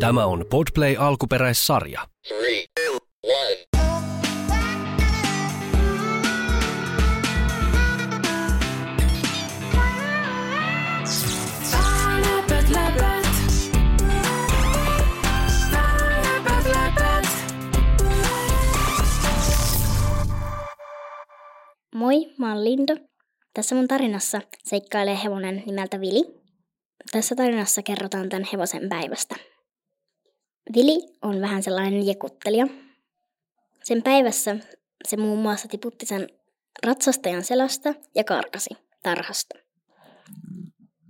Tämä on Podplay alkuperäissarja. Three, two. Moi, mä oon Lindo. Tässä mun tarinassa seikkailee hevonen nimeltä Vili. Tässä tarinassa kerrotaan tämän hevosen päivästä. Vili on vähän sellainen jekuttelija. Sen päivässä se muun muassa tiputti sen ratsastajan selästä ja karkasi tarhasta.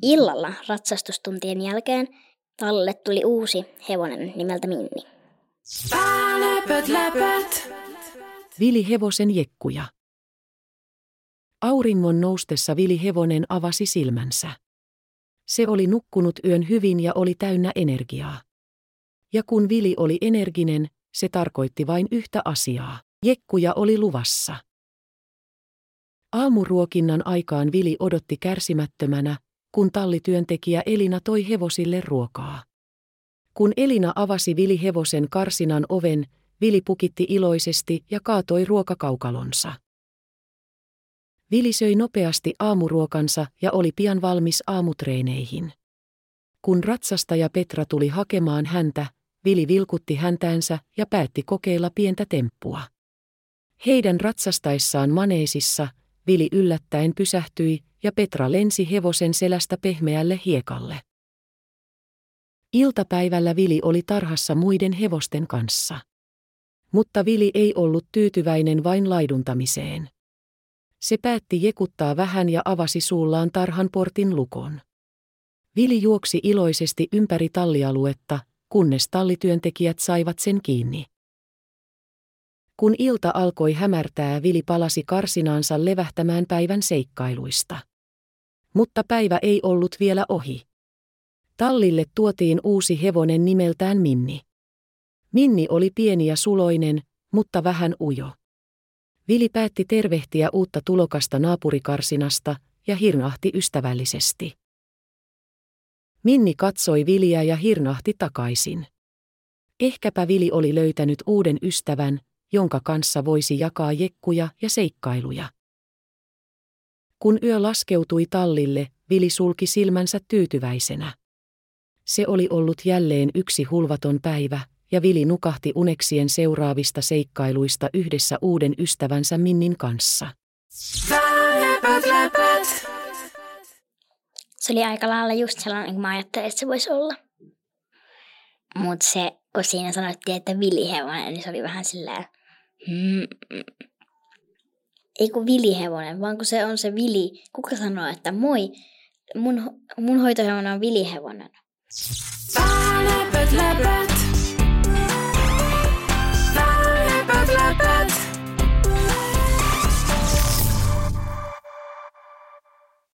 Illalla ratsastustuntien jälkeen tallille tuli uusi hevonen nimeltä Minni. Läpät, läpät. Vili hevosen jekkuja. Auringon noustessa Vili hevonen avasi silmänsä. Se oli nukkunut yön hyvin ja oli täynnä energiaa. Ja kun Vili oli energinen, se tarkoitti vain yhtä asiaa. Jekkuja oli luvassa. Aamuruokinnan aikaan Vili odotti kärsimättömänä, kun tallityöntekijä Elina toi hevosille ruokaa. Kun Elina avasi Vili hevosen karsinan oven, Vili pukitti iloisesti ja kaatoi ruokakaukalonsa. Vili söi nopeasti aamuruokansa ja oli pian valmis aamutreeneihin. Kun ratsastaja Petra tuli hakemaan häntä, Vili vilkutti häntäänsä ja päätti kokeilla pientä temppua. Heidän ratsastaessaan maneesissa Vili yllättäen pysähtyi ja Petra lensi hevosen selästä pehmeälle hiekalle. Iltapäivällä Vili oli tarhassa muiden hevosten kanssa. Mutta Vili ei ollut tyytyväinen vain laiduntamiseen. Se päätti jekuttaa vähän ja avasi suullaan tarhan portin lukon. Vili juoksi iloisesti ympäri tallialuetta, kunnes tallityöntekijät saivat sen kiinni. Kun ilta alkoi hämärtää, Vili palasi karsinaansa levähtämään päivän seikkailuista. Mutta päivä ei ollut vielä ohi. Tallille tuotiin uusi hevonen nimeltään Minni. Minni oli pieni ja suloinen, mutta vähän ujo. Vili päätti tervehtiä uutta tulokasta naapurikarsinasta ja hirnahti ystävällisesti. Minni katsoi Viliä ja hirnahti takaisin. Ehkäpä Vili oli löytänyt uuden ystävän, jonka kanssa voisi jakaa jekkuja ja seikkailuja. Kun yö laskeutui tallille, Vili sulki silmänsä tyytyväisenä. Se oli ollut jälleen yksi hulvaton päivä, ja Vili nukahti uneksien seuraavista seikkailuista yhdessä uuden ystävänsä Minnin kanssa. Läpät, läpät. Se oli aika lailla just sellainen, kuin mä ajattelin, että se voisi olla. Mutta se, kun siinä sanottiin, että vilihevonen, niin se oli vähän silleen... Hmm. Ei kun vilihevonen, vaan kun se on se vili. Kuka sanoo, että moi, mun, mun hoitohevonen on vilihevonen. Läpät, läpät.